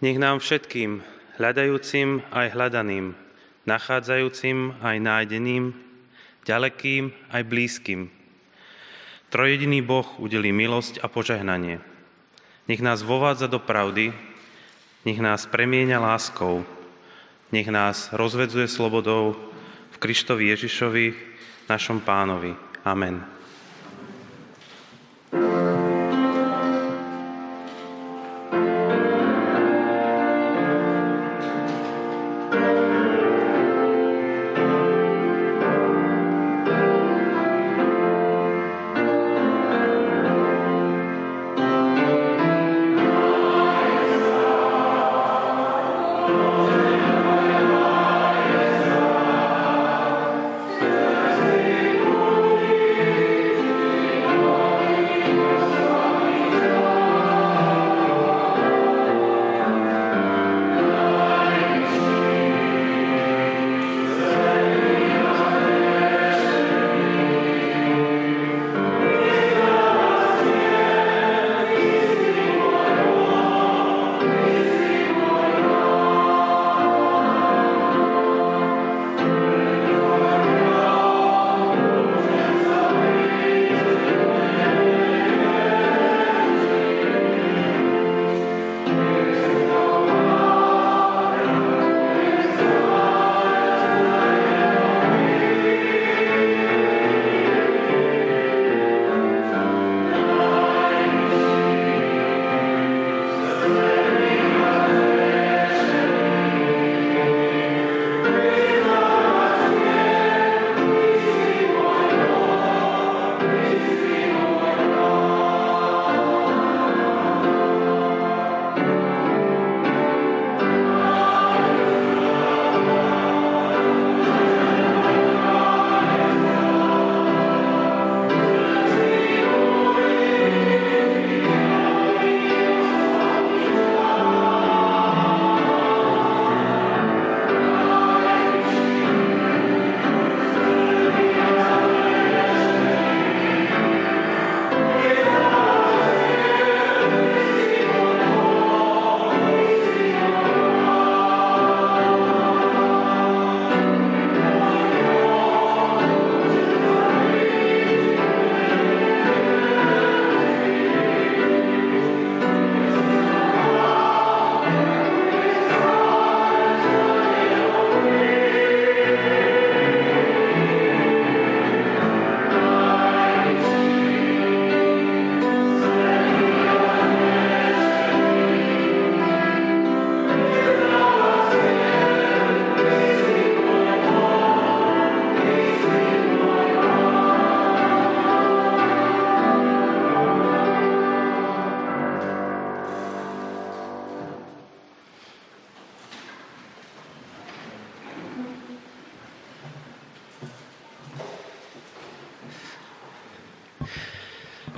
Nech nám všetkým, hľadajúcim aj hľadaným, nachádzajúcim aj nájdeným, ďalekým aj blízkym. Trojediný Boh udelí milosť a požehnanie. Nech nás vovádza do pravdy, nech nás premieňa láskou, nech nás rozvedzuje slobodou v Krištovi Ježišovi, našom pánovi. Amen.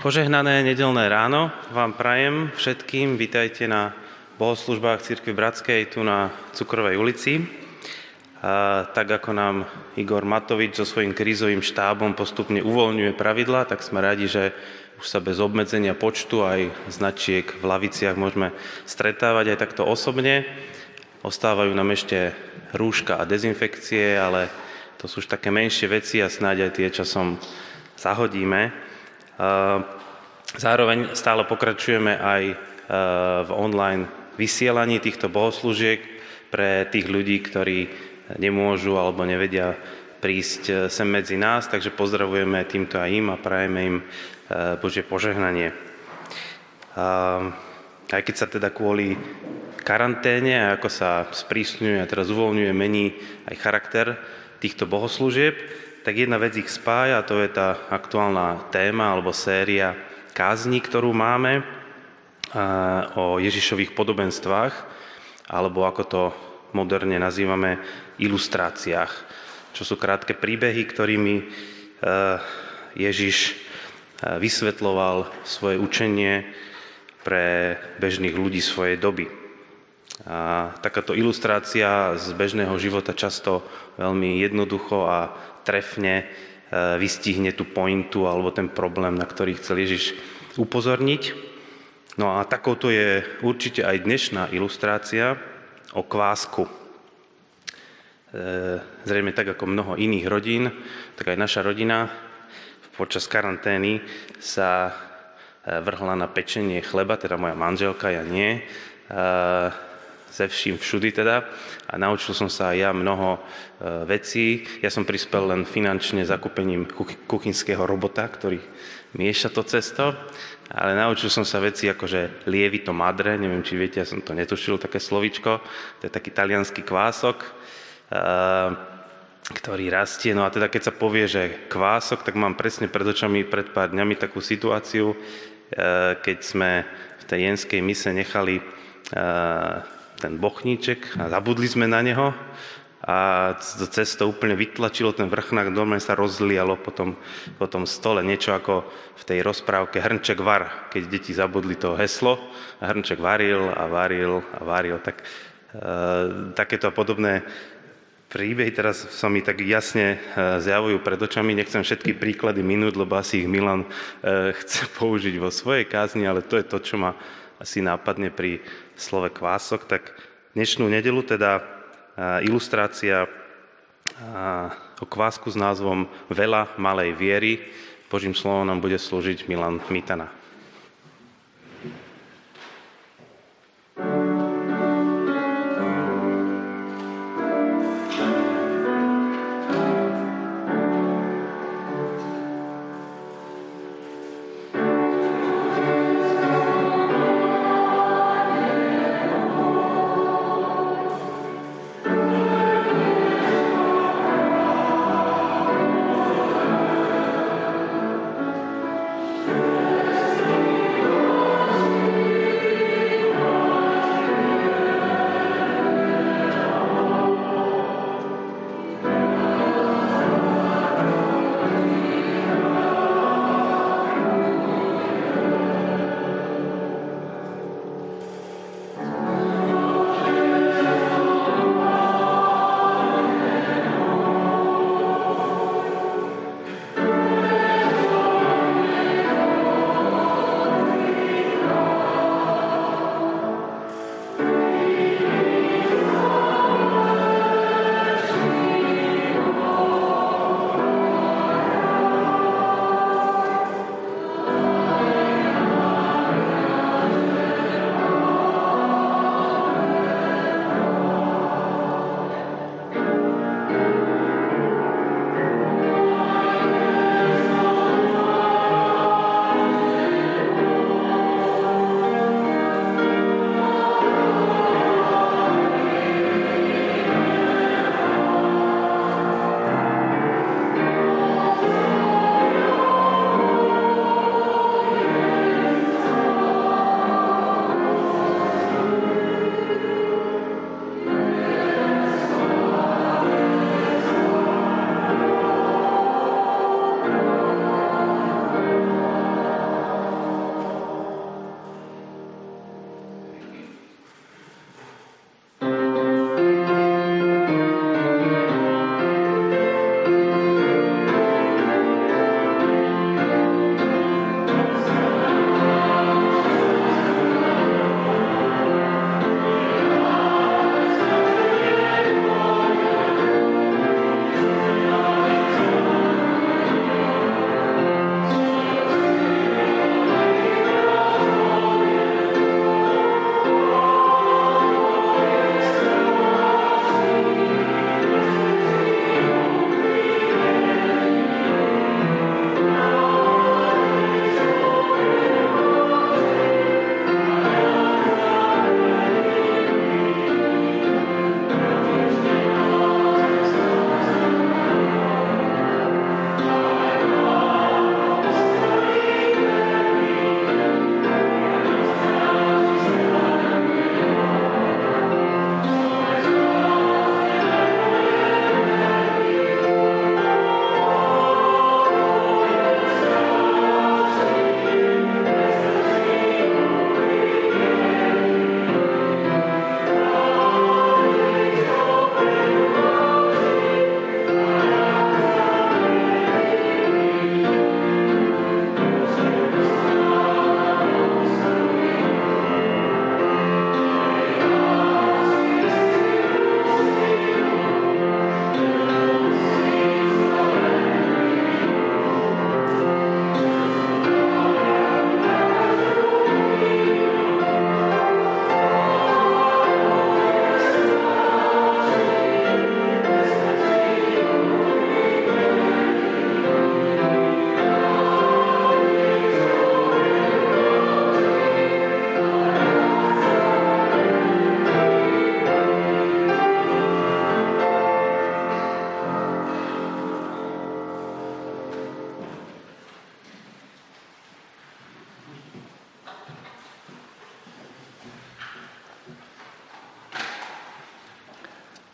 Požehnané nedelné ráno vám prajem všetkým. Vítajte na bohoslužbách Církvy Bratskej tu na Cukrovej ulici. A tak ako nám Igor Matovič so svojím krízovým štábom postupne uvoľňuje pravidla, tak sme radi, že už sa bez obmedzenia počtu aj značiek v laviciach môžeme stretávať aj takto osobne. Ostávajú nám ešte rúška a dezinfekcie, ale to sú už také menšie veci a snáď aj tie časom zahodíme. Zároveň stále pokračujeme aj e, v online vysielaní týchto bohoslúžiek pre tých ľudí, ktorí nemôžu alebo nevedia prísť e, sem medzi nás, takže pozdravujeme týmto aj im a prajeme im e, Božie požehnanie. Aj keď sa teda kvôli karanténe, ako sa sprísňuje a teraz uvoľňuje, mení aj charakter týchto bohoslúžieb, tak jedna vec ich spája, to je tá aktuálna téma alebo séria kázni, ktorú máme o Ježišových podobenstvách, alebo ako to moderne nazývame, ilustráciách, čo sú krátke príbehy, ktorými e, Ježiš e, vysvetloval svoje učenie pre bežných ľudí svojej doby. A takáto ilustrácia z bežného života často veľmi jednoducho a trefne e, vystihne tú pointu alebo ten problém, na ktorý chcel Ježiš upozorniť. No a takouto je určite aj dnešná ilustrácia o kvásku. E, zrejme tak ako mnoho iných rodín, tak aj naša rodina počas karantény sa e, vrhla na pečenie chleba, teda moja manželka, ja nie ze vším všudy teda a naučil som sa aj ja mnoho e, vecí. Ja som prispel len finančne zakúpením kuchynského robota, ktorý mieša to cesto, ale naučil som sa veci ako, že lievito madre, neviem, či viete, ja som to netušil, také slovičko, to je taký talianský kvások, e, ktorý rastie. No a teda keď sa povie, že kvások, tak mám presne pred očami pred pár dňami takú situáciu, e, keď sme v tej jenskej mise nechali ten bochníček a zabudli sme na neho a cez to úplne vytlačilo ten vrchnák, normálne sa rozlialo po tom, po tom stole, niečo ako v tej rozprávke Hrnček var, keď deti zabudli to heslo a Hrnček varil a varil a varil, tak e, takéto podobné príbehy teraz sa mi tak jasne e, zjavujú pred očami. Nechcem všetky príklady minúť, lebo asi ich Milan e, chce použiť vo svojej kázni, ale to je to, čo ma asi nápadne pri slove kvások, tak dnešnú nedelu teda ilustrácia o kvásku s názvom Veľa malej viery. Božím slovom nám bude slúžiť Milan Mitana.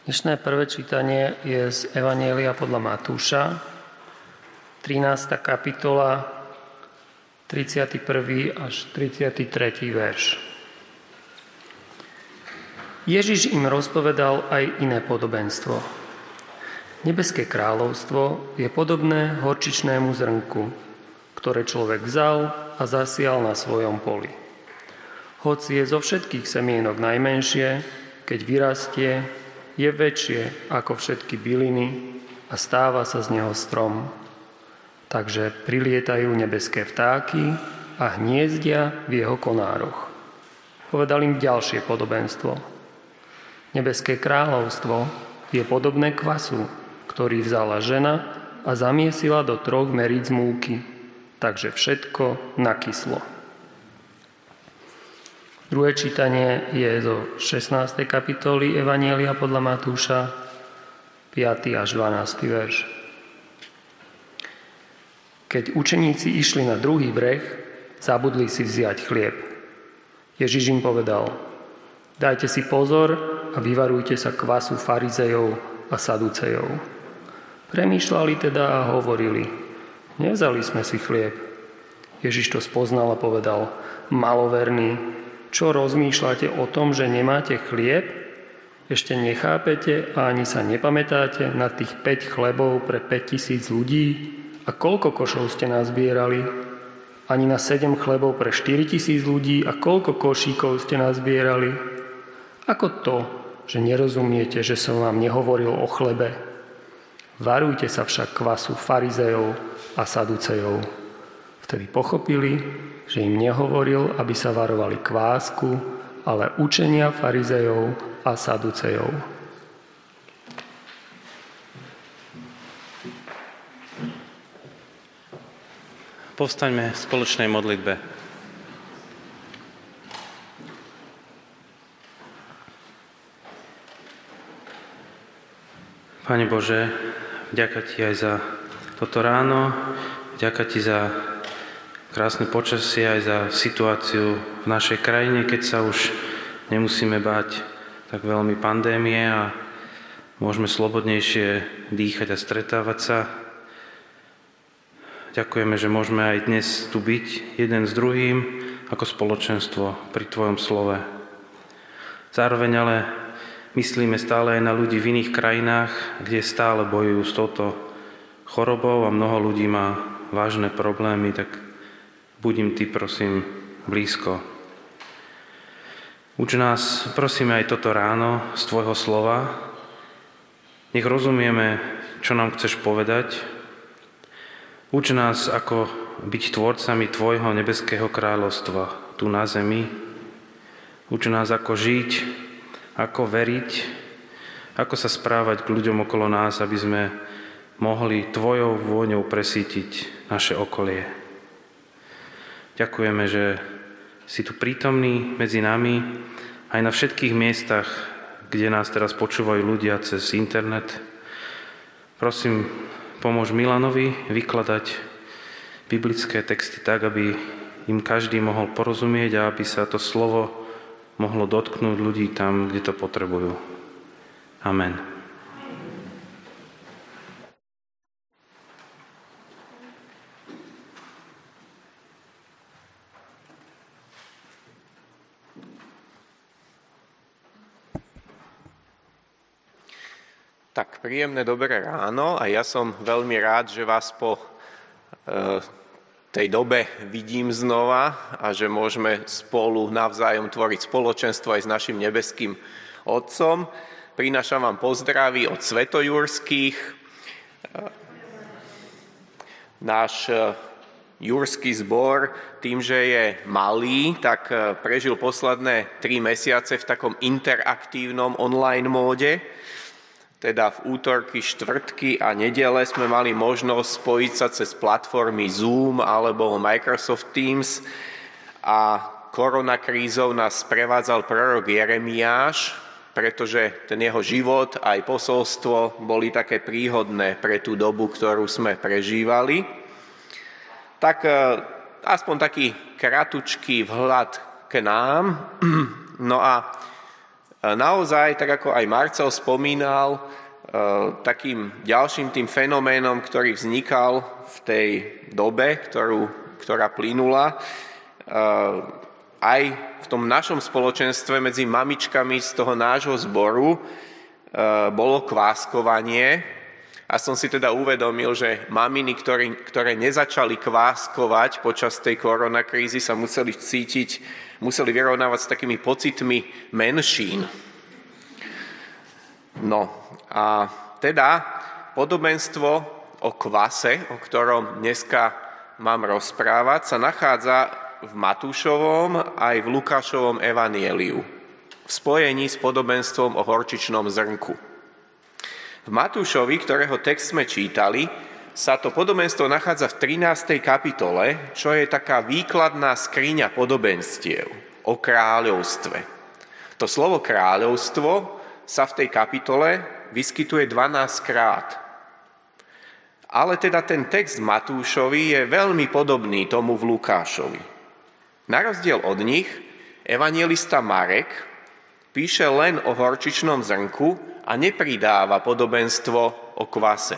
Dnešné prvé čítanie je z Evanielia podľa Matúša, 13. kapitola, 31. až 33. verš. Ježiš im rozpovedal aj iné podobenstvo. Nebeské kráľovstvo je podobné horčičnému zrnku, ktoré človek vzal a zasial na svojom poli. Hoci je zo všetkých semienok najmenšie, keď vyrastie, je väčšie ako všetky byliny a stáva sa z neho strom. Takže prilietajú nebeské vtáky a hniezdia v jeho konároch. Povedal im ďalšie podobenstvo. Nebeské kráľovstvo je podobné kvasu, ktorý vzala žena a zamiesila do troch meríc múky, takže všetko nakyslo. Druhé čítanie je zo 16. kapitoly Evanielia podľa Matúša, 5. až 12. verš. Keď učeníci išli na druhý breh, zabudli si vziať chlieb. Ježiš im povedal, dajte si pozor a vyvarujte sa kvasu farizejov a saducejov. Premýšľali teda a hovorili, nevzali sme si chlieb. Ježiš to spoznal a povedal, maloverný, čo rozmýšľate o tom, že nemáte chlieb? Ešte nechápete a ani sa nepamätáte na tých 5 chlebov pre 5000 ľudí? A koľko košov ste nazbierali? Ani na 7 chlebov pre 4000 ľudí? A koľko košíkov ste nazbierali? Ako to, že nerozumiete, že som vám nehovoril o chlebe? Varujte sa však kvasu farizejov a saducejov. Vtedy pochopili, že im nehovoril, aby sa varovali kvásku, ale učenia farizejov a saducejov. Povstaňme v spoločnej modlitbe. Pane Bože, vďaka Ti aj za toto ráno, vďaka Ti za krásne počasie aj za situáciu v našej krajine, keď sa už nemusíme báť tak veľmi pandémie a môžeme slobodnejšie dýchať a stretávať sa. Ďakujeme, že môžeme aj dnes tu byť jeden s druhým ako spoločenstvo pri Tvojom slove. Zároveň ale myslíme stále aj na ľudí v iných krajinách, kde stále bojujú s touto chorobou a mnoho ľudí má vážne problémy, tak Budím Ty, prosím, blízko. Uč nás, prosíme, aj toto ráno z Tvojho slova. Nech rozumieme, čo nám chceš povedať. Uč nás, ako byť tvorcami Tvojho nebeského kráľovstva tu na zemi. Uč nás, ako žiť, ako veriť, ako sa správať k ľuďom okolo nás, aby sme mohli Tvojou vôňou presítiť naše okolie. Ďakujeme, že si tu prítomný medzi nami aj na všetkých miestach, kde nás teraz počúvajú ľudia cez internet. Prosím, pomôž Milanovi vykladať biblické texty tak, aby im každý mohol porozumieť a aby sa to slovo mohlo dotknúť ľudí tam, kde to potrebujú. Amen. Tak príjemné dobré ráno a ja som veľmi rád, že vás po e, tej dobe vidím znova a že môžeme spolu navzájom tvoriť spoločenstvo aj s našim nebeským Otcom. Prinášam vám pozdravy od svetojurských. E, náš e, jurský zbor tým, že je malý, tak prežil posledné tri mesiace v takom interaktívnom online móde teda v útorky, štvrtky a nedele sme mali možnosť spojiť sa cez platformy Zoom alebo Microsoft Teams a koronakrízou nás prevádzal prorok Jeremiáš, pretože ten jeho život aj posolstvo boli také príhodné pre tú dobu, ktorú sme prežívali. Tak e, aspoň taký kratučký vhľad k nám. No a Naozaj, tak ako aj Marcel spomínal, takým ďalším tým fenoménom, ktorý vznikal v tej dobe, ktorú, ktorá plynula, aj v tom našom spoločenstve medzi mamičkami z toho nášho zboru bolo kváskovanie. A som si teda uvedomil, že maminy, ktoré, ktoré nezačali kváskovať počas tej koronakrízy, sa museli cítiť, museli vyrovnávať s takými pocitmi menšín. No a teda podobenstvo o kvase, o ktorom dneska mám rozprávať, sa nachádza v Matúšovom aj v Lukášovom evanieliu v spojení s podobenstvom o horčičnom zrnku. V Matúšovi, ktorého text sme čítali, sa to podobenstvo nachádza v 13. kapitole, čo je taká výkladná skriňa podobenstiev o kráľovstve. To slovo kráľovstvo sa v tej kapitole vyskytuje 12 krát. Ale teda ten text Matúšovi je veľmi podobný tomu v Lukášovi. Na rozdiel od nich, evangelista Marek píše len o horčičnom zrnku a nepridáva podobenstvo o kvase.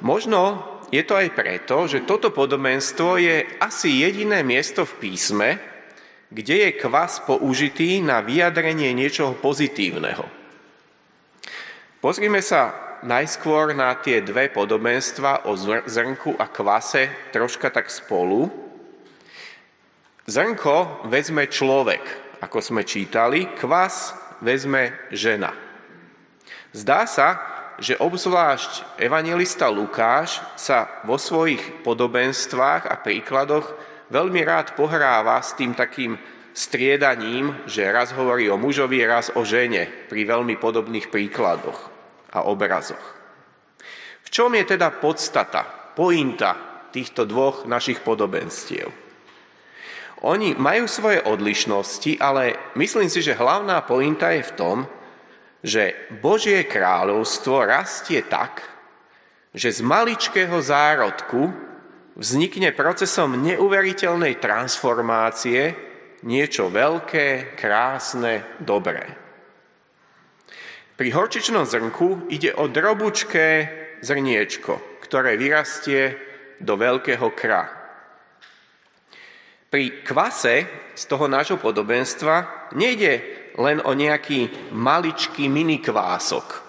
Možno je to aj preto, že toto podobenstvo je asi jediné miesto v písme, kde je kvas použitý na vyjadrenie niečoho pozitívneho. Pozrime sa najskôr na tie dve podobenstva o zrnku a kvase troška tak spolu. Zrnko vezme človek, ako sme čítali, kvas vezme žena. Zdá sa, že obzvlášť evangelista Lukáš sa vo svojich podobenstvách a príkladoch veľmi rád pohráva s tým takým striedaním, že raz hovorí o mužovi, raz o žene pri veľmi podobných príkladoch a obrazoch. V čom je teda podstata, pointa týchto dvoch našich podobenstiev? Oni majú svoje odlišnosti, ale myslím si, že hlavná pointa je v tom, že Božie kráľovstvo rastie tak, že z maličkého zárodku vznikne procesom neuveriteľnej transformácie niečo veľké, krásne, dobré. Pri horčičnom zrnku ide o drobučké zrniečko, ktoré vyrastie do veľkého kra. Pri kvase z toho nášho podobenstva nejde len o nejaký maličký mini kvások.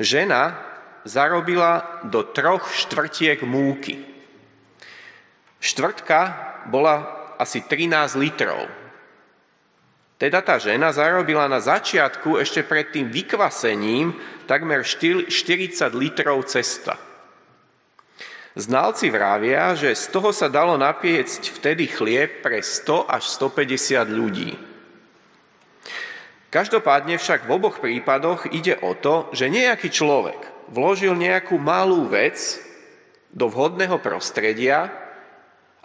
Žena zarobila do troch štvrtiek múky. Štvrtka bola asi 13 litrov. Teda tá žena zarobila na začiatku ešte pred tým vykvasením takmer 40 litrov cesta. Znalci vravia, že z toho sa dalo napiecť vtedy chlieb pre 100 až 150 ľudí. Každopádne však v oboch prípadoch ide o to, že nejaký človek vložil nejakú malú vec do vhodného prostredia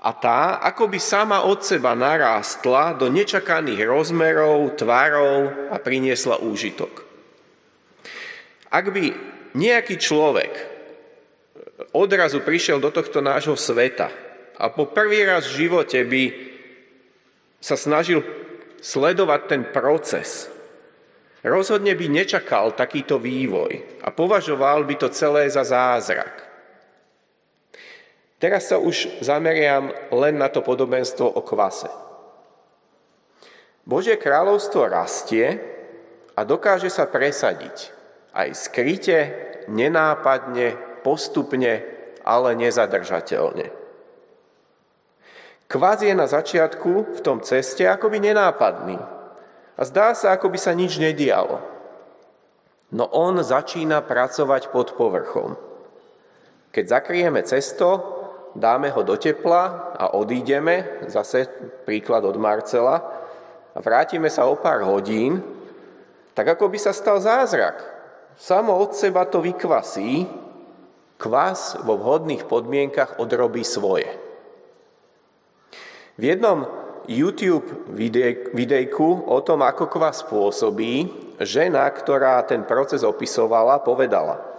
a tá ako by sama od seba narástla do nečakaných rozmerov, tvarov a priniesla úžitok. Ak by nejaký človek odrazu prišiel do tohto nášho sveta a po prvý raz v živote by sa snažil sledovať ten proces, rozhodne by nečakal takýto vývoj a považoval by to celé za zázrak. Teraz sa už zameriam len na to podobenstvo o kvase. Božie kráľovstvo rastie a dokáže sa presadiť aj skryte, nenápadne, postupne, ale nezadržateľne. Kvaz je na začiatku v tom ceste akoby nenápadný a zdá sa, ako by sa nič nedialo. No on začína pracovať pod povrchom. Keď zakrieme cesto, dáme ho do tepla a odídeme, zase príklad od Marcela, a vrátime sa o pár hodín, tak ako by sa stal zázrak. Samo od seba to vykvasí, kvas vo vhodných podmienkach odrobí svoje. V jednom YouTube videjku o tom, ako kvas pôsobí, žena, ktorá ten proces opisovala, povedala –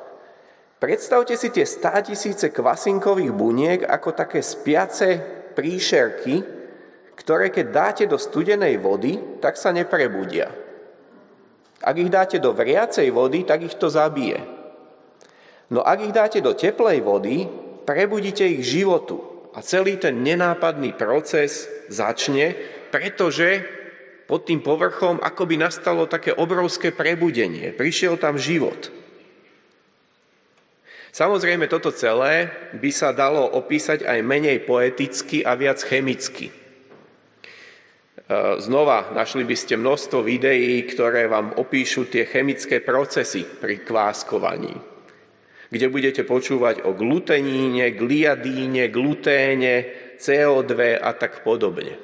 Predstavte si tie státisíce kvasinkových buniek ako také spiace príšerky, ktoré keď dáte do studenej vody, tak sa neprebudia. Ak ich dáte do vriacej vody, tak ich to zabije. No ak ich dáte do teplej vody, prebudíte ich životu a celý ten nenápadný proces začne, pretože pod tým povrchom akoby nastalo také obrovské prebudenie. Prišiel tam život. Samozrejme, toto celé by sa dalo opísať aj menej poeticky a viac chemicky. E, znova našli by ste množstvo videí, ktoré vám opíšu tie chemické procesy pri kváskovaní, kde budete počúvať o gluteníne, gliadíne, gluténe, CO2 a tak podobne.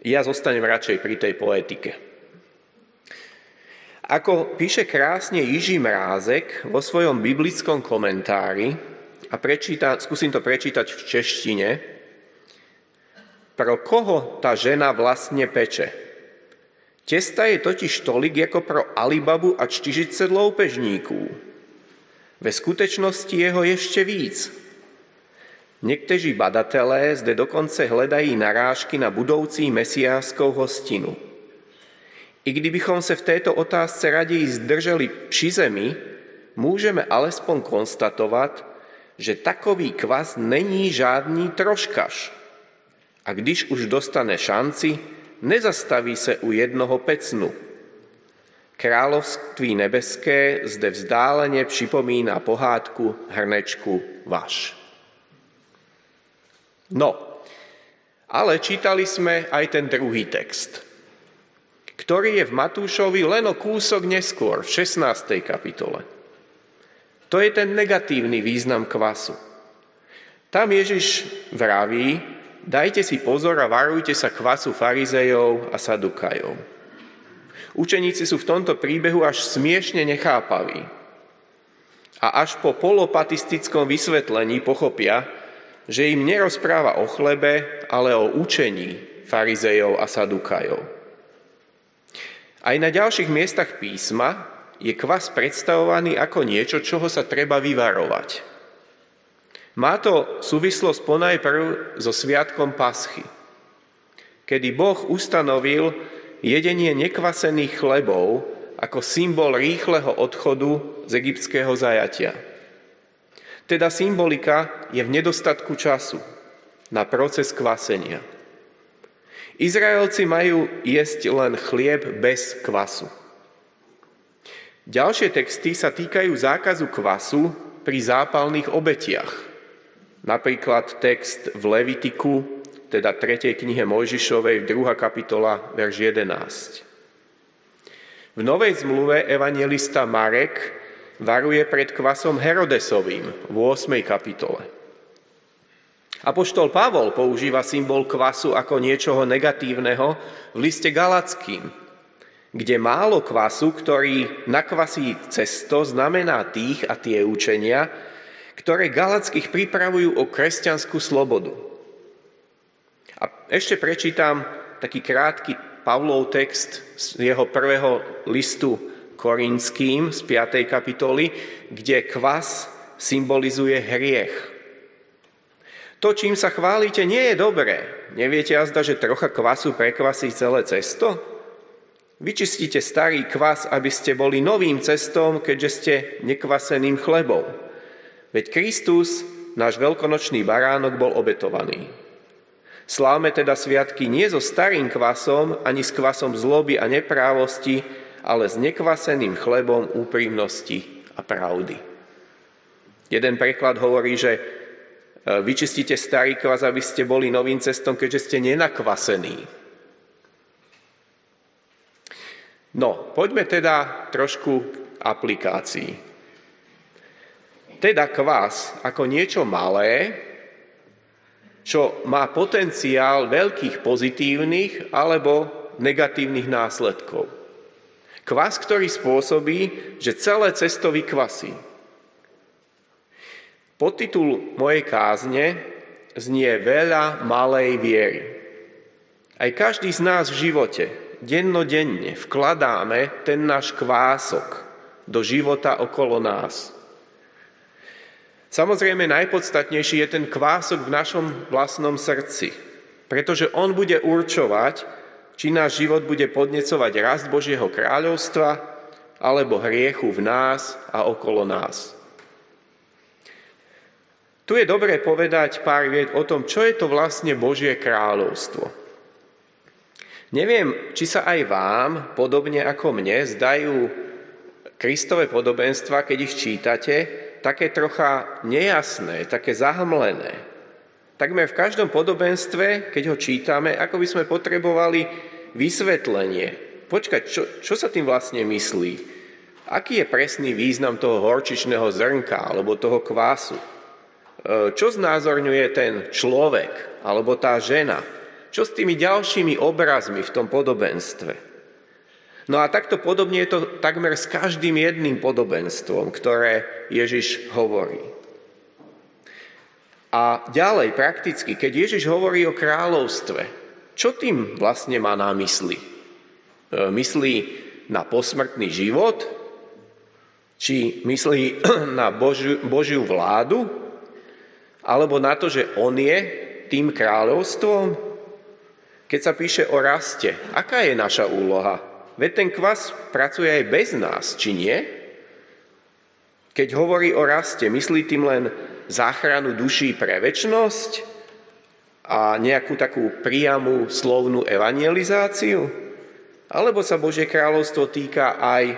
Ja zostanem radšej pri tej poetike. Ako píše krásne Jiží Mrázek vo svojom biblickom komentári, a prečíta, skúsim to prečítať v češtine, pro koho tá žena vlastne peče? Testa je totiž tolik ako pro Alibabu a 40 loupežníků. Ve skutečnosti jeho ešte víc. Niekteří badatelé zde dokonce hledají narážky na budoucí mesiáskou hostinu – i kdybychom se v této otázce raději zdrželi při zemi, můžeme alespoň konstatovat, že takový kvas není žádný troškaš. A když už dostane šanci, nezastaví se u jednoho pecnu. Království nebeské zde vzdáleně připomíná pohádku Hrnečku vaš. No, ale čítali sme aj ten druhý text – ktorý je v Matúšovi len o kúsok neskôr, v 16. kapitole. To je ten negatívny význam kvasu. Tam Ježiš vraví, dajte si pozor a varujte sa kvasu farizejov a sadukajov. Učeníci sú v tomto príbehu až smiešne nechápaví. A až po polopatistickom vysvetlení pochopia, že im nerozpráva o chlebe, ale o učení farizejov a sadukajov. Aj na ďalších miestach písma je kvas predstavovaný ako niečo, čoho sa treba vyvarovať. Má to súvislosť ponajprv so sviatkom Paschy, kedy Boh ustanovil jedenie nekvasených chlebov ako symbol rýchleho odchodu z egyptského zajatia. Teda symbolika je v nedostatku času na proces kvasenia. Izraelci majú jesť len chlieb bez kvasu. Ďalšie texty sa týkajú zákazu kvasu pri zápalných obetiach. Napríklad text v Levitiku, teda 3. knihe Mojžišovej, 2. kapitola, verš 11. V Novej zmluve evangelista Marek varuje pred kvasom Herodesovým v 8. kapitole. Apoštol Pavol používa symbol kvasu ako niečoho negatívneho v liste Galackým, kde málo kvasu, ktorý nakvasí cesto, znamená tých a tie učenia, ktoré Galackých pripravujú o kresťanskú slobodu. A ešte prečítam taký krátky Pavlov text z jeho prvého listu Korinským z 5. kapitoly, kde kvas symbolizuje hriech. To, čím sa chválite, nie je dobré. Neviete azda, že trocha kvasu prekvasí celé cesto? Vyčistíte starý kvas, aby ste boli novým cestom, keďže ste nekvaseným chlebom. Veď Kristus, náš veľkonočný baránok, bol obetovaný. Slávme teda sviatky nie so starým kvasom, ani s kvasom zloby a neprávosti, ale s nekvaseným chlebom úprimnosti a pravdy. Jeden preklad hovorí, že E, vyčistíte starý kvas, aby ste boli novým cestom, keďže ste nenakvasení. No, poďme teda trošku k aplikácii. Teda kvas ako niečo malé, čo má potenciál veľkých pozitívnych alebo negatívnych následkov. Kvas, ktorý spôsobí, že celé cesto vykvasí. Podtitul mojej kázne znie veľa malej viery. Aj každý z nás v živote dennodenne vkladáme ten náš kvások do života okolo nás. Samozrejme najpodstatnejší je ten kvások v našom vlastnom srdci. Pretože on bude určovať, či náš život bude podnecovať rast Božieho kráľovstva alebo hriechu v nás a okolo nás. Tu je dobré povedať pár vied o tom, čo je to vlastne Božie kráľovstvo. Neviem, či sa aj vám, podobne ako mne, zdajú Kristové podobenstva, keď ich čítate, také trocha nejasné, také zahmlené. Takmer v každom podobenstve, keď ho čítame, ako by sme potrebovali vysvetlenie. Počkať, čo, čo sa tým vlastne myslí? Aký je presný význam toho horčičného zrnka alebo toho kvásu? E, čo znázorňuje ten človek alebo tá žena? Čo s tými ďalšími obrazmi v tom podobenstve? No a takto podobne je to takmer s každým jedným podobenstvom, ktoré Ježiš hovorí. A ďalej, prakticky, keď Ježiš hovorí o kráľovstve, čo tým vlastne má na mysli? E, myslí na posmrtný život? Či myslí na Božiu, Božiu vládu? Alebo na to, že on je tým kráľovstvom? Keď sa píše o raste, aká je naša úloha? Veď ten kvas pracuje aj bez nás, či nie? Keď hovorí o raste, myslí tým len záchranu duší pre väčnosť a nejakú takú priamú slovnú evangelizáciu? Alebo sa Božie kráľovstvo týka aj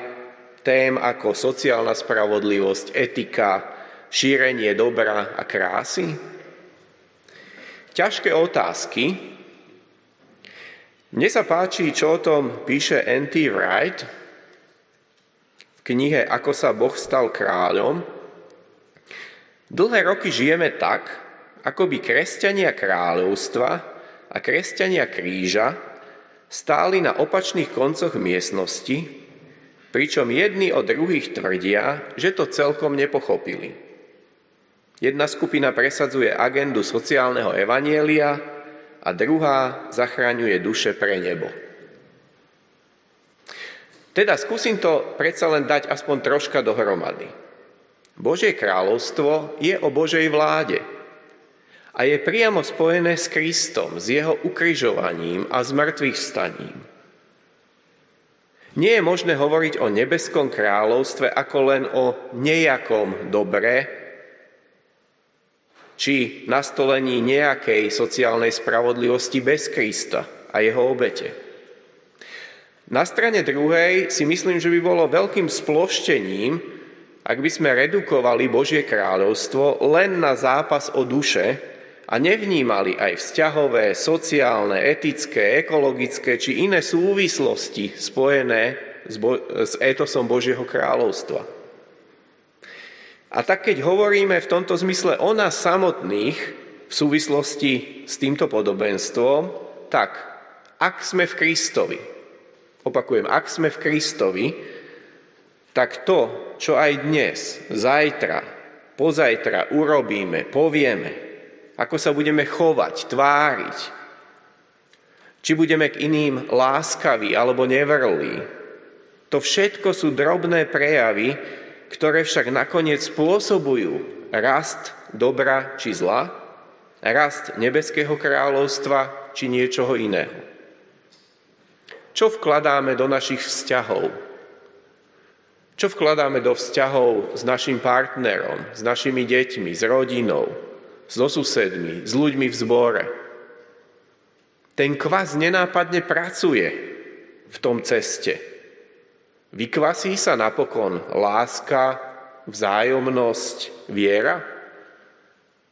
tém ako sociálna spravodlivosť, etika, šírenie dobra a krásy? Ťažké otázky. Mne sa páči, čo o tom píše N.T. Wright v knihe Ako sa Boh stal kráľom. Dlhé roky žijeme tak, ako by kresťania kráľovstva a kresťania kríža stáli na opačných koncoch miestnosti, pričom jedni od druhých tvrdia, že to celkom nepochopili. Jedna skupina presadzuje agendu sociálneho evanielia a druhá zachraňuje duše pre nebo. Teda skúsim to predsa len dať aspoň troška dohromady. Božie kráľovstvo je o Božej vláde a je priamo spojené s Kristom, s jeho ukrižovaním a zmrtvých staním. Nie je možné hovoriť o nebeskom kráľovstve ako len o nejakom dobre, či nastolení nejakej sociálnej spravodlivosti bez Krista a jeho obete. Na strane druhej si myslím, že by bolo veľkým sploštením, ak by sme redukovali Božie kráľovstvo len na zápas o duše a nevnímali aj vzťahové, sociálne, etické, ekologické či iné súvislosti spojené s, Bo- s etosom Božieho kráľovstva. A tak keď hovoríme v tomto zmysle o nás samotných v súvislosti s týmto podobenstvom, tak ak sme v Kristovi, opakujem, ak sme v Kristovi, tak to, čo aj dnes, zajtra, pozajtra urobíme, povieme, ako sa budeme chovať, tváriť, či budeme k iným láskaví alebo nevrlí, to všetko sú drobné prejavy ktoré však nakoniec spôsobujú rast dobra či zla, rast nebeského kráľovstva či niečoho iného. Čo vkladáme do našich vzťahov? Čo vkladáme do vzťahov s našim partnerom, s našimi deťmi, s rodinou, so susedmi, s ľuďmi v zbore? Ten kvas nenápadne pracuje v tom ceste. Vykvasí sa napokon láska, vzájomnosť, viera?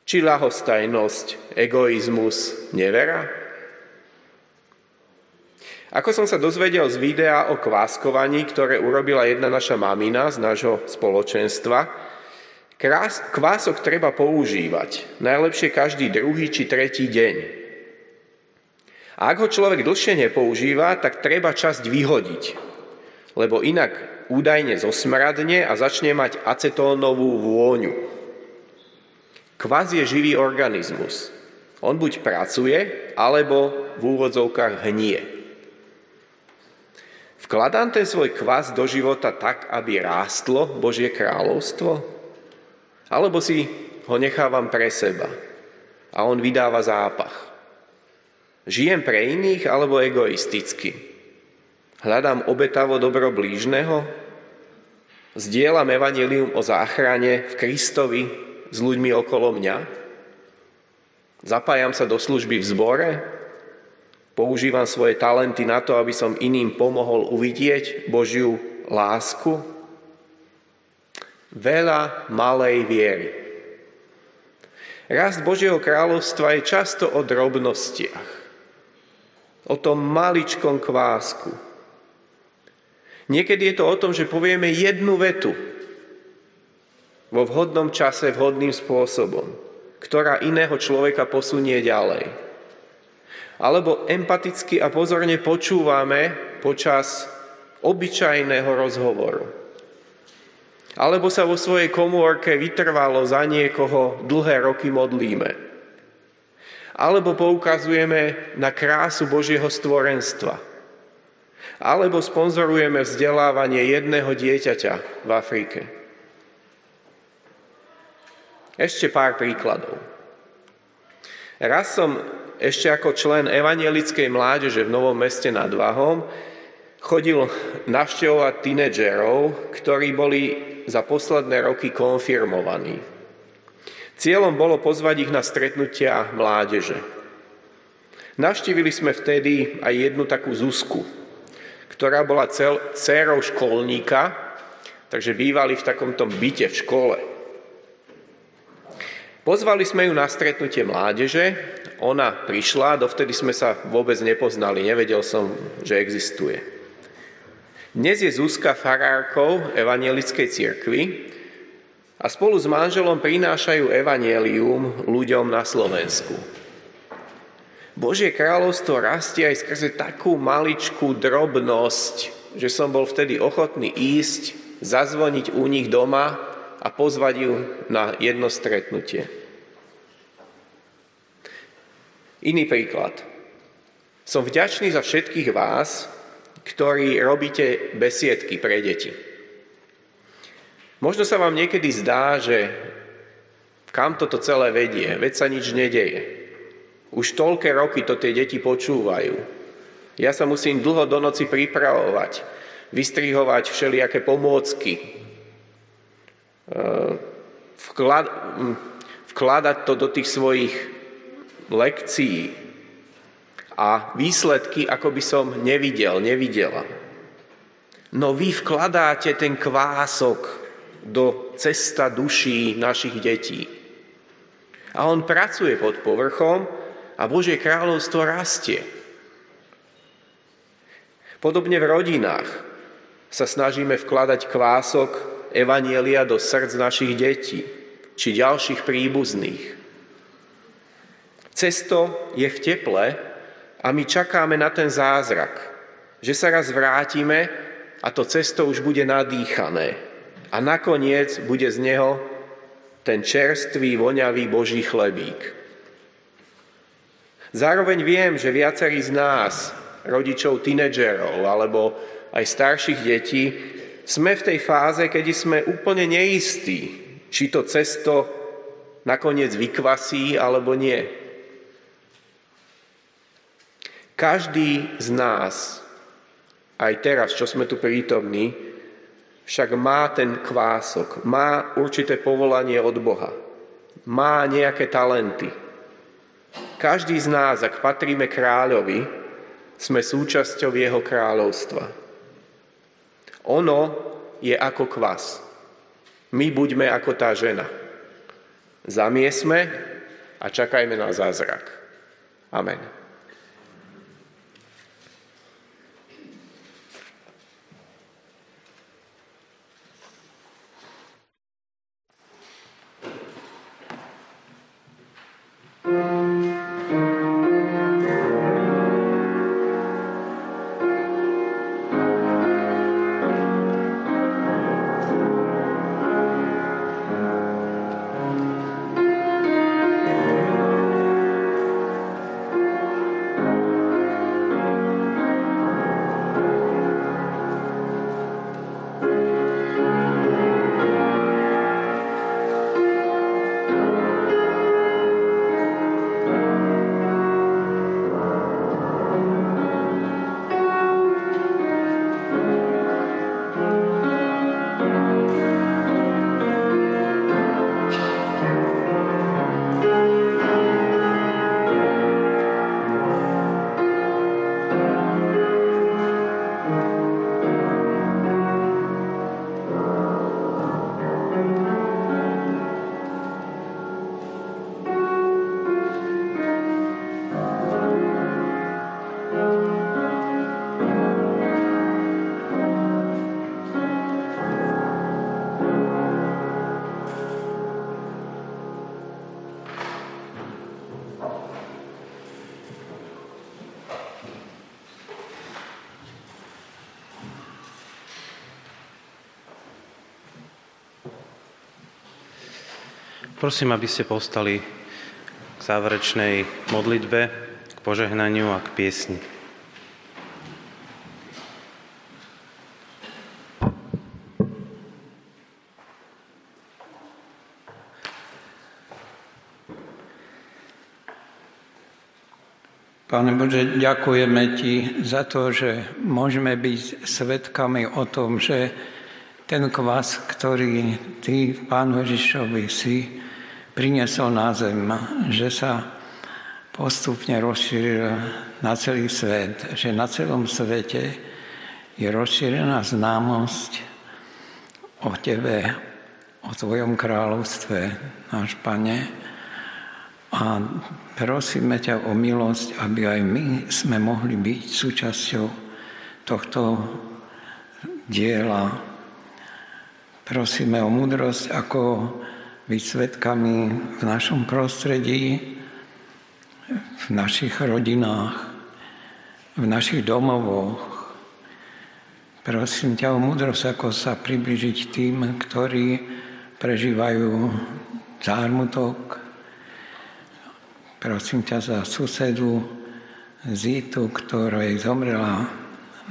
Či lahostajnosť, egoizmus, nevera? Ako som sa dozvedel z videa o kváskovaní, ktoré urobila jedna naša mamina z nášho spoločenstva, kvások treba používať, najlepšie každý druhý či tretí deň. A ak ho človek dlhšie nepoužíva, tak treba časť vyhodiť, lebo inak údajne zosmradne a začne mať acetónovú vôňu. Kvaz je živý organizmus. On buď pracuje, alebo v úvodzovkách hnie. Vkladám ten svoj kvaz do života tak, aby rástlo Božie kráľovstvo? Alebo si ho nechávam pre seba a on vydáva zápach? Žijem pre iných alebo egoisticky? Hľadám obetavo dobro blížneho? Zdieľam evanelium o záchrane v Kristovi s ľuďmi okolo mňa? Zapájam sa do služby v zbore? Používam svoje talenty na to, aby som iným pomohol uvidieť Božiu lásku? Veľa malej viery. Rast Božieho kráľovstva je často o drobnostiach o tom maličkom kvásku. Niekedy je to o tom, že povieme jednu vetu vo vhodnom čase, vhodným spôsobom, ktorá iného človeka posunie ďalej. Alebo empaticky a pozorne počúvame počas obyčajného rozhovoru. Alebo sa vo svojej komórke vytrvalo za niekoho dlhé roky modlíme alebo poukazujeme na krásu Božieho stvorenstva, alebo sponzorujeme vzdelávanie jedného dieťaťa v Afrike. Ešte pár príkladov. Raz som ešte ako člen evangelickej mládeže v Novom meste nad Vahom chodil navštevovať tínedžerov, ktorí boli za posledné roky konfirmovaní. Cieľom bolo pozvať ich na stretnutia mládeže. Navštívili sme vtedy aj jednu takú Zuzku, ktorá bola cel, dcérou školníka, takže bývali v takomto byte v škole. Pozvali sme ju na stretnutie mládeže, ona prišla, dovtedy sme sa vôbec nepoznali, nevedel som, že existuje. Dnes je Zuzka farárkou Evangelickej cirkvi a spolu s manželom prinášajú evanielium ľuďom na Slovensku. Božie kráľovstvo rastie aj skrze takú maličkú drobnosť, že som bol vtedy ochotný ísť, zazvoniť u nich doma a pozvať ju na jedno stretnutie. Iný príklad. Som vďačný za všetkých vás, ktorí robíte besiedky pre deti. Možno sa vám niekedy zdá, že kam toto celé vedie, veď sa nič nedeje. Už toľké roky to tie deti počúvajú. Ja sa musím dlho do noci pripravovať, vystrihovať všelijaké pomôcky, eh, vklad, hm, vkladať to do tých svojich lekcií a výsledky, ako by som nevidel, nevidela. No vy vkladáte ten kvások do cesta duší našich detí. A on pracuje pod povrchom a Božie kráľovstvo rastie. Podobne v rodinách sa snažíme vkladať kvások Evanielia do srdc našich detí či ďalších príbuzných. Cesto je v teple a my čakáme na ten zázrak, že sa raz vrátime a to cesto už bude nadýchané a nakoniec bude z neho ten čerstvý, voňavý Boží chlebík. Zároveň viem, že viacerí z nás, rodičov tínedžerov alebo aj starších detí, sme v tej fáze, kedy sme úplne neistí, či to cesto nakoniec vykvasí alebo nie. Každý z nás, aj teraz, čo sme tu prítomní, však má ten kvások, má určité povolanie od Boha, má nejaké talenty. Každý z nás, ak patríme kráľovi, sme súčasťou jeho kráľovstva. Ono je ako kvas. My buďme ako tá žena. Zamiesme a čakajme na zázrak. Amen. Prosím, aby ste postali k záverečnej modlitbe, k požehnaniu a k piesni. Pane Bože, ďakujeme Ti za to, že môžeme byť svetkami o tom, že ten kvas, ktorý Ty, Pán Ježišovi, si priniesol na zem, že sa postupne rozšíril na celý svet, že na celom svete je rozšírená známosť o Tebe, o Tvojom kráľovstve, náš Pane. A prosíme ťa o milosť, aby aj my sme mohli byť súčasťou tohto diela. Prosíme o múdrosť, ako byť svetkami v našom prostredí, v našich rodinách, v našich domovoch. Prosím ťa o múdrosť, ako sa približiť tým, ktorí prežívajú zármutok, Prosím ťa za susedu Zitu, ktorej zomrela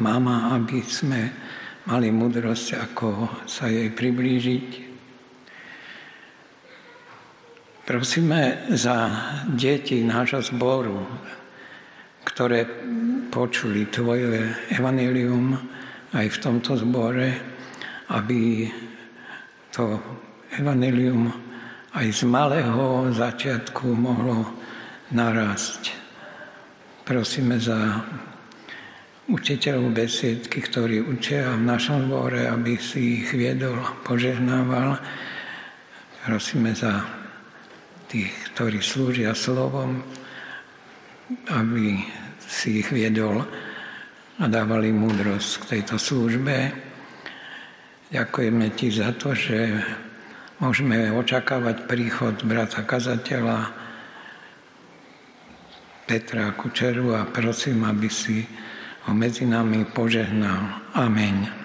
mama, aby sme mali múdrosť, ako sa jej priblížiť. Prosíme za deti nášho zboru, ktoré počuli Tvoje evanelium aj v tomto zbore, aby to evanelium aj z malého začiatku mohlo narásť. Prosíme za učiteľov besiedky, ktorí učia v našom zbore, aby si ich viedol, požehnával. Prosíme za tých, ktorí slúžia slovom, aby si ich viedol a dávali múdrosť k tejto službe. Ďakujeme ti za to, že môžeme očakávať príchod brata kazateľa, Petra Kučeru a prosím, aby si ho medzi nami požehnal. Amen.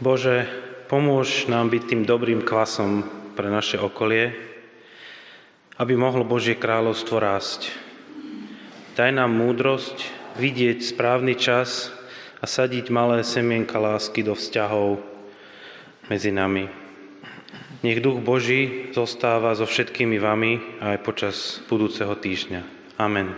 Bože, pomôž nám byť tým dobrým kvasom pre naše okolie, aby mohlo Božie kráľovstvo rásť. Daj nám múdrosť vidieť správny čas a sadiť malé semienka lásky do vzťahov medzi nami. Nech Duch Boží zostáva so všetkými vami aj počas budúceho týždňa. Amen.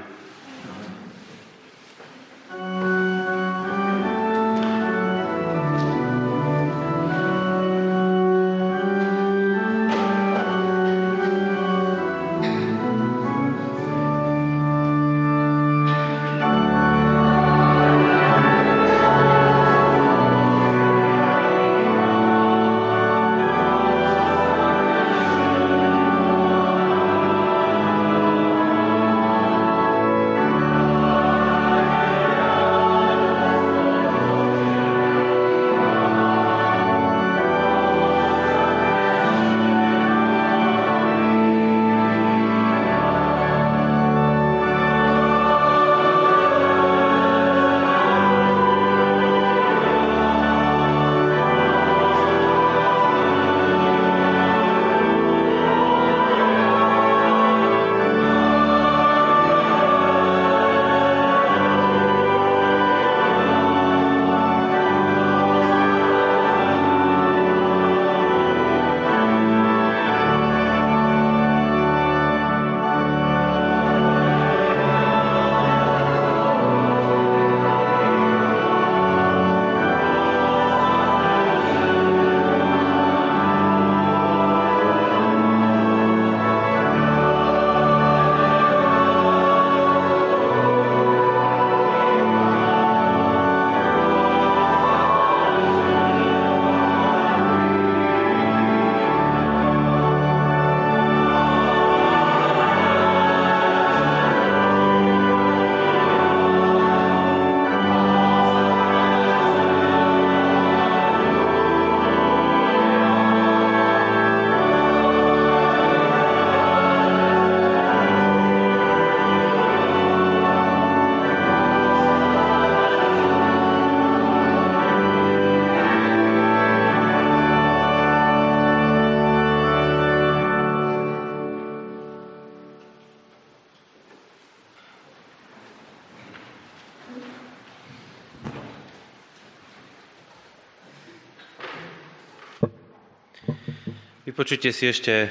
Vypočujte si ešte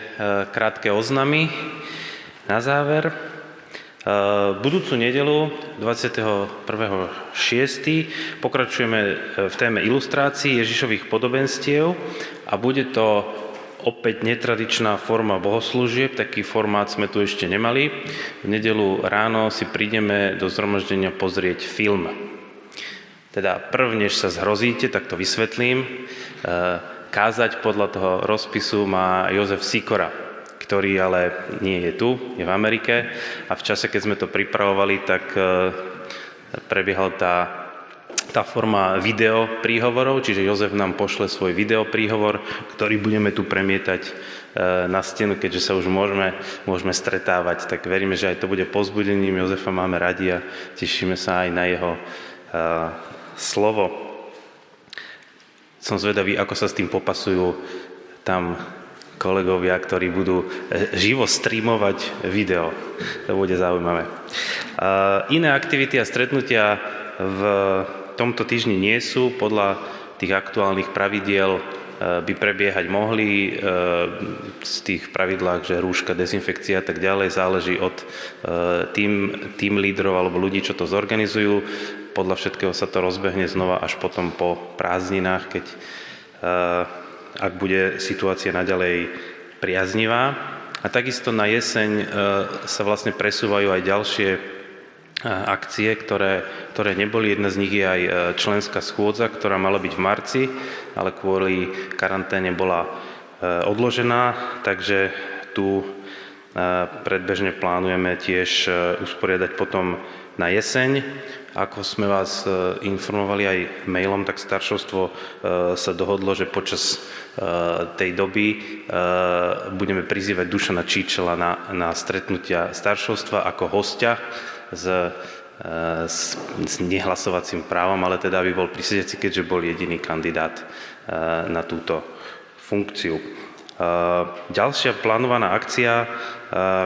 krátke oznamy na záver. Budúcu nedelu 21.6. pokračujeme v téme ilustrácií Ježišových podobenstiev a bude to opäť netradičná forma bohoslúžieb, taký formát sme tu ešte nemali. V nedelu ráno si prídeme do zhromaždenia pozrieť film. Teda prv, než sa zhrozíte, tak to vysvetlím kázať podľa toho rozpisu má Jozef Sikora, ktorý ale nie je tu, je v Amerike a v čase, keď sme to pripravovali, tak e, prebiehal tá, tá forma video príhovorov, čiže Jozef nám pošle svoj video príhovor, ktorý budeme tu premietať e, na stenu, keďže sa už môžeme, môžeme stretávať. Tak veríme, že aj to bude pozbudením. Jozefa máme radi a tešíme sa aj na jeho uh, slovo. Som zvedavý, ako sa s tým popasujú tam kolegovia, ktorí budú e, živo streamovať video. To bude zaujímavé. Iné aktivity a stretnutia v tomto týždni nie sú. Podľa tých aktuálnych pravidiel by prebiehať mohli e, z tých pravidlách, že rúška, dezinfekcia a tak ďalej záleží od tým, tým lídrov alebo ľudí, čo to zorganizujú podľa všetkého sa to rozbehne znova až potom po prázdninách, keď eh, ak bude situácia naďalej priaznivá. A takisto na jeseň sa vlastne presúvajú aj ďalšie akcie, ktoré, ktoré neboli. Jedna z nich je aj členská schôdza, ktorá mala byť v marci, ale kvôli karanténe bola odložená, takže tu predbežne plánujeme tiež usporiadať potom na jeseň. Ako sme vás e, informovali aj mailom, tak staršovstvo e, sa dohodlo, že počas e, tej doby budeme prizývať Dušana Číčela na, na stretnutia staršovstva ako hostia s, s, s nehlasovacím právom, ale teda aby bol prisediaci, keďže bol jediný kandidát na túto funkciu. Ďalšia plánovaná akcia,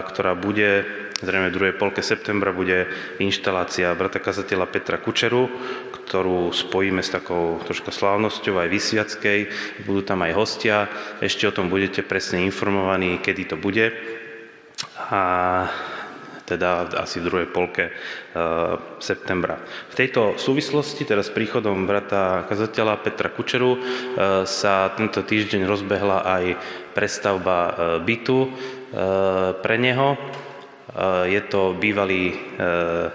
ktorá bude Zrejme v druhej polke septembra bude inštalácia brata kazateľa Petra Kučeru, ktorú spojíme s takou troška slávnosťou aj vysviackej. Budú tam aj hostia. Ešte o tom budete presne informovaní, kedy to bude. A teda asi v druhej polke e, septembra. V tejto súvislosti, teda s príchodom brata kazateľa Petra Kučeru, e, sa tento týždeň rozbehla aj prestavba e, bytu pre neho. Eh, je to bývalý eh,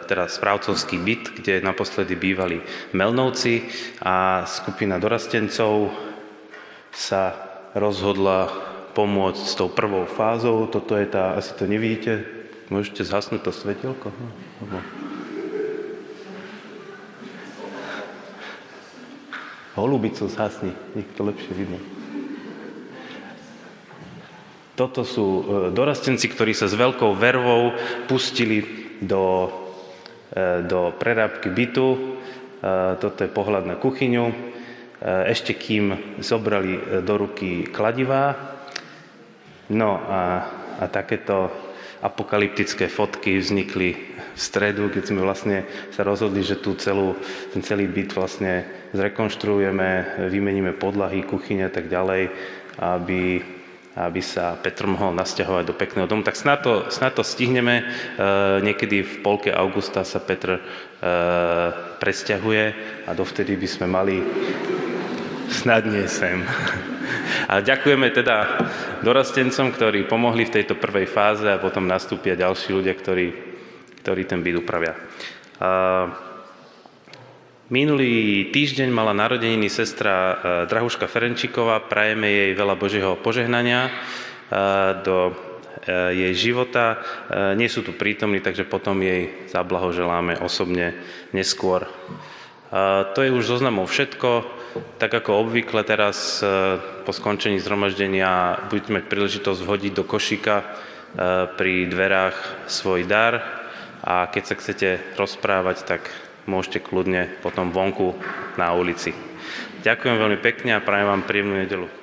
teda správcovský byt, kde naposledy bývali Melnovci a skupina dorastencov sa rozhodla pomôcť s tou prvou fázou. Toto je tá, asi to nevidíte, môžete zhasnúť to svetelko? Holubicu zhasni, nech to lepšie vidno. Toto sú e, dorastenci, ktorí sa s veľkou vervou pustili do, e, do prerábky bytu. E, toto je pohľad na kuchyňu. Ešte kým zobrali do ruky kladivá. No a, a takéto apokalyptické fotky vznikli v stredu, keď sme vlastne sa rozhodli, že tú celú, ten celý byt vlastne zrekonštruujeme, vymeníme podlahy, kuchyne a tak ďalej, aby aby sa Petr mohol nasťahovať do pekného domu. Tak snad to, snad to stihneme. E, niekedy v polke augusta sa Petr e, presťahuje a dovtedy by sme mali snad nie sem. A ďakujeme teda dorastencom, ktorí pomohli v tejto prvej fáze a potom nastúpia ďalší ľudia, ktorí, ktorí ten byt upravia. Minulý týždeň mala narodeniny sestra e, Drahuška Ferenčiková. Prajeme jej veľa Božieho požehnania e, do e, jej života. Nie sú tu prítomní, takže potom jej zablahoželáme osobne neskôr. To je už zoznamov všetko. Tak ako obvykle teraz po skončení zhromaždenia budete mať príležitosť vhodiť do košíka pri dverách svoj dar a keď sa chcete rozprávať, tak môžete kľudne potom vonku na ulici. Ďakujem veľmi pekne a prajem vám príjemnú nedelu.